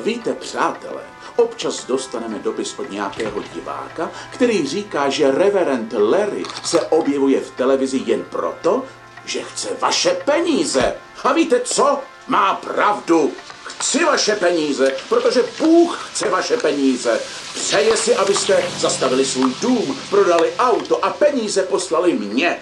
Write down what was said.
Víte, přátelé, občas dostaneme dopis od nějakého diváka, který říká, že reverend Larry se objevuje v televizi jen proto, že chce vaše peníze. A víte co? Má pravdu. Chci vaše peníze, protože Bůh chce vaše peníze. Přeje si, abyste zastavili svůj dům, prodali auto a peníze poslali mně.